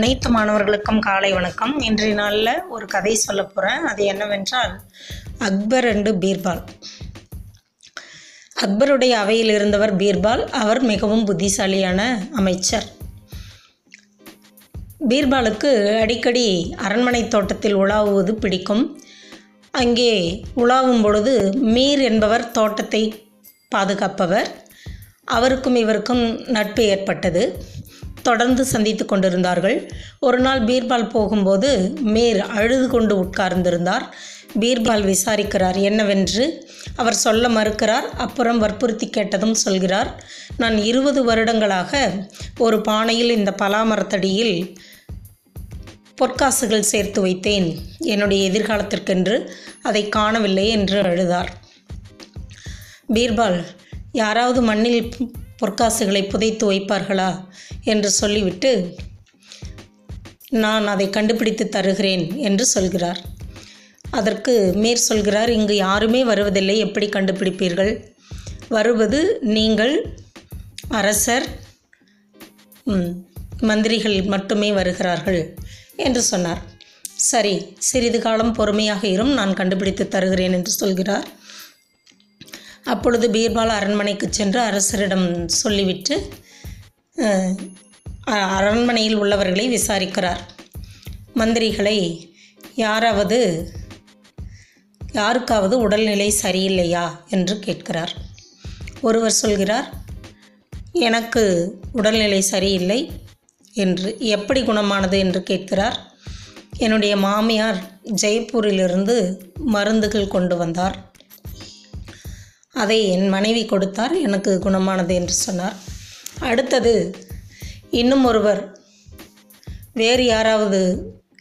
அனைத்து மாணவர்களுக்கும் காலை வணக்கம். இன்றைய நாளில் ஒரு கதை சொல்ல போகிறேன் அது என்னவென்றால் அக்பர் அண்டு பீர்பால். அக்பருடைய அவையில் இருந்தவர் பீர்பால். அவர் மிகவும் புத்திசாலியான அமைச்சர். பீர்பாலுக்கு அடிக்கடி அரண்மனை தோட்டத்தில் உலாவுவது பிடிக்கும். அங்கே உலாவும் பொழுது மீர் என்பவர் தோட்டத்தை பாதுகாப்பவர். அவருக்கும் இவருக்கும் நட்பு ஏற்பட்டது. தொடர்ந்து சந்தித்து கொண்டிருந்தார்கள். ஒரு நாள் பீர்பால் போகும்போது மீர் அழுது கொண்டு உட்கார்ந்திருந்தார். பீர்பால் விசாரிக்கிறார் என்னவென்று? அவர் சொல்ல மறுக்கிறார் அப்புறம் வற்புறுத்தி கேட்டதும் சொல்கிறார் நான் இருபது வருடங்களாக ஒரு பானையில் இந்த பலாமரத்தடியில் பொற்காசுகள் சேர்த்து வைத்தேன். என்னுடைய எதிர்காலத்திற்கென்று அதை காணவில்லை என்று அழுதார். பீர்பால் யாராவது மண்ணில் பொற்காசுகளை புதைத்து வைப்பார்களா? என்று சொல்லிவிட்டு நான் அதை கண்டுபிடித்து தருகிறேன் என்று சொல்கிறார். அதற்கு மேற் சொல்கிறார் இங்கு யாருமே வருவதில்லை எப்படி கண்டுபிடிப்பீர்கள்? வருவது நீங்கள் அரசர் மந்திரிகள் மட்டுமே வருகிறார்கள் என்று சொன்னார். சரி சிறிது காலம் பொறுமையாக இரும் நான் கண்டுபிடித்து தருகிறேன் என்று சொல்கிறார். அப்பொழுது பீர்பால் அரண்மனைக்கு சென்று அரசரிடம் சொல்லிவிட்டு அ- அரண்மனையில் உள்ளவர்களை விசாரிக்கிறார். மந்திரிகளை யாராவது யாருக்காவது உடல்நிலை சரியில்லையா? என்று கேட்கிறார். ஒருவர் சொல்கிறார் எனக்கு உடல்நிலை சரியில்லை. என்று எப்படி குணமானது? என்று கேட்கிறார். என்னுடைய மாமியார் ஜெய்ப்பூரிலிருந்து மருந்துகள் கொண்டு வந்தார். அதை என் மனைவி கொடுத்தார் எனக்கு குணமானது என்று சொன்னார். அடுத்தது இன்னும் ஒருவர் வேறு யாராவது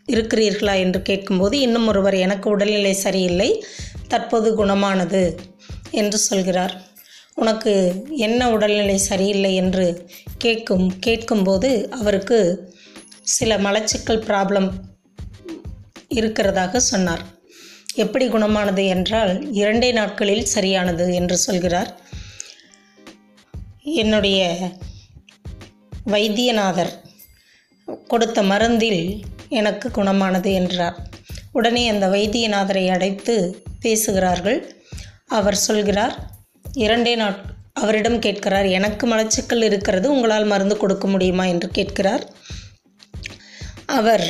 இருக்கிறீர்களா என்று கேட்கும்போது இன்னும் ஒருவர் எனக்கு உடல்நிலை சரியில்லை தற்போது குணமானது என்று சொல்கிறார். உனக்கு என்ன உடல்நிலை சரியில்லை என்று கேட்கும் கேட்கும்போது அவருக்கு சில மலச்சிக்கல் ப்ராப்ளம் இருக்கிறதாக சொன்னார். எப்படி குணமானது என்றால் இரண்டே நாட்களில் சரியானது என்று சொல்கிறார். என்னுடைய வைத்தியநாதர் கொடுத்த மருந்தில் எனக்கு குணமானது என்றார். உடனே அந்த வைத்தியநாதரை அடைத்து பேசுகிறார்கள். அவர் சொல்கிறார் இரண்டே நாட் அவரிடம் கேட்கிறார் எனக்கு மலச்சிக்கல் இருக்கிறது உங்களால் மருந்து கொடுக்க முடியுமா? என்று கேட்கிறார். அவர்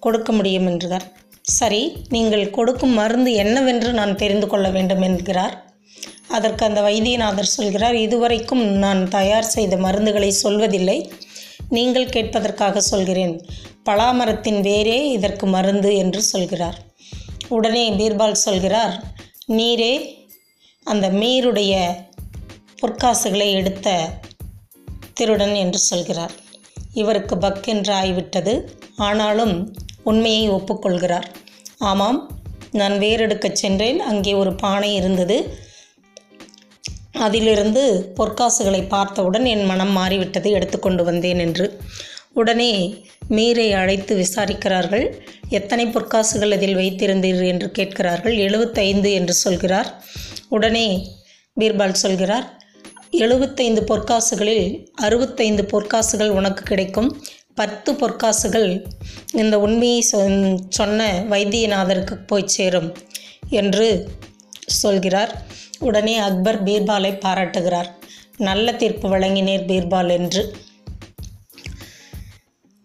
கொடுக்க முடியும் என்றார் சரி நீங்கள் கொடுக்கும் மருந்து என்னவென்று நான் தெரிந்து கொள்ள வேண்டும் என்கிறார். அதற்கு அந்த வைத்தியநாதர் சொல்கிறார் இதுவரைக்கும் நான் தயார் செய்த மருந்துகளை சொல்வதில்லை. நீங்கள் கேட்பதற்காக சொல்கிறேன். பலாமரத்தின் வேரே இதற்கு மருந்து என்று சொல்கிறார். உடனே பீர்பால் சொல்கிறார் நீரே அந்த மீருடைய பொற்காசுகளை எடுத்த திருடன் என்று சொல்கிறார். இவருக்கு பக் என்று ஆகிவிட்டது ஆனாலும் உண்மையை ஒப்புக்கொள்கிறார். ஆமாம் நான் வேறெடுக்கச் சென்றேன். அங்கே ஒரு பானை இருந்தது. அதிலிருந்து பொற்காசுகளை பார்த்தவுடன் என் மனம் மாறிவிட்டது எடுத்துக்கொண்டு வந்தேன் என்று. உடனே மீரை அழைத்து விசாரிக்கிறார்கள். எத்தனை பொற்காசுகள் அதில் வைத்திருந்தீர்கள் என்று கேட்கிறார்கள். எழுபத்தைந்து என்று சொல்கிறார். உடனே பீர்பால் சொல்கிறார் எழுபத்தைந்து பொற்காசுகளில் அறுபத்தைந்து பொற்காசுகள் உனக்கு கிடைக்கும். பத்து பொற்காசுகள் இந்த உண்மையை சொன்ன வைத்தியநாதருக்கு போய் சேரும் என்று சொல்கிறார். உடனே அக்பர் பீர்பாலை பாராட்டுகிறார். நல்ல தீர்ப்பு வழங்கினீர் பீர்பால் என்று.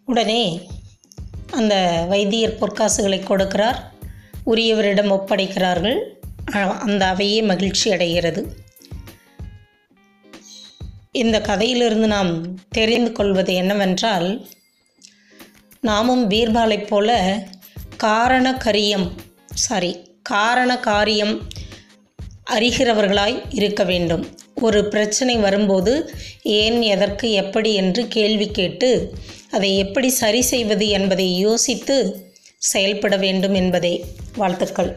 உடனே அந்த வைத்தியர் பொற்காசுகளை கொடுக்கிறார். உரியவரிடம் ஒப்படைக்கிறார்கள். அந்த அவையே மகிழ்ச்சி அடைகிறது. இந்த கதையிலிருந்து நாம் தெரிந்து கொள்வது என்னவென்றால் நாமும் பீர்பாலைப் போல காரண கரியம் சாரி காரண காரியம் அறிகிறவர்களாய் இருக்க வேண்டும். ஒரு பிரச்சனை வரும்போது ஏன் எதற்கு எப்படி என்று கேள்வி கேட்டு அதை எப்படி சரி செய்வது என்பதை யோசித்து செயல்பட வேண்டும் என்பதே வாழ்த்துக்கள்.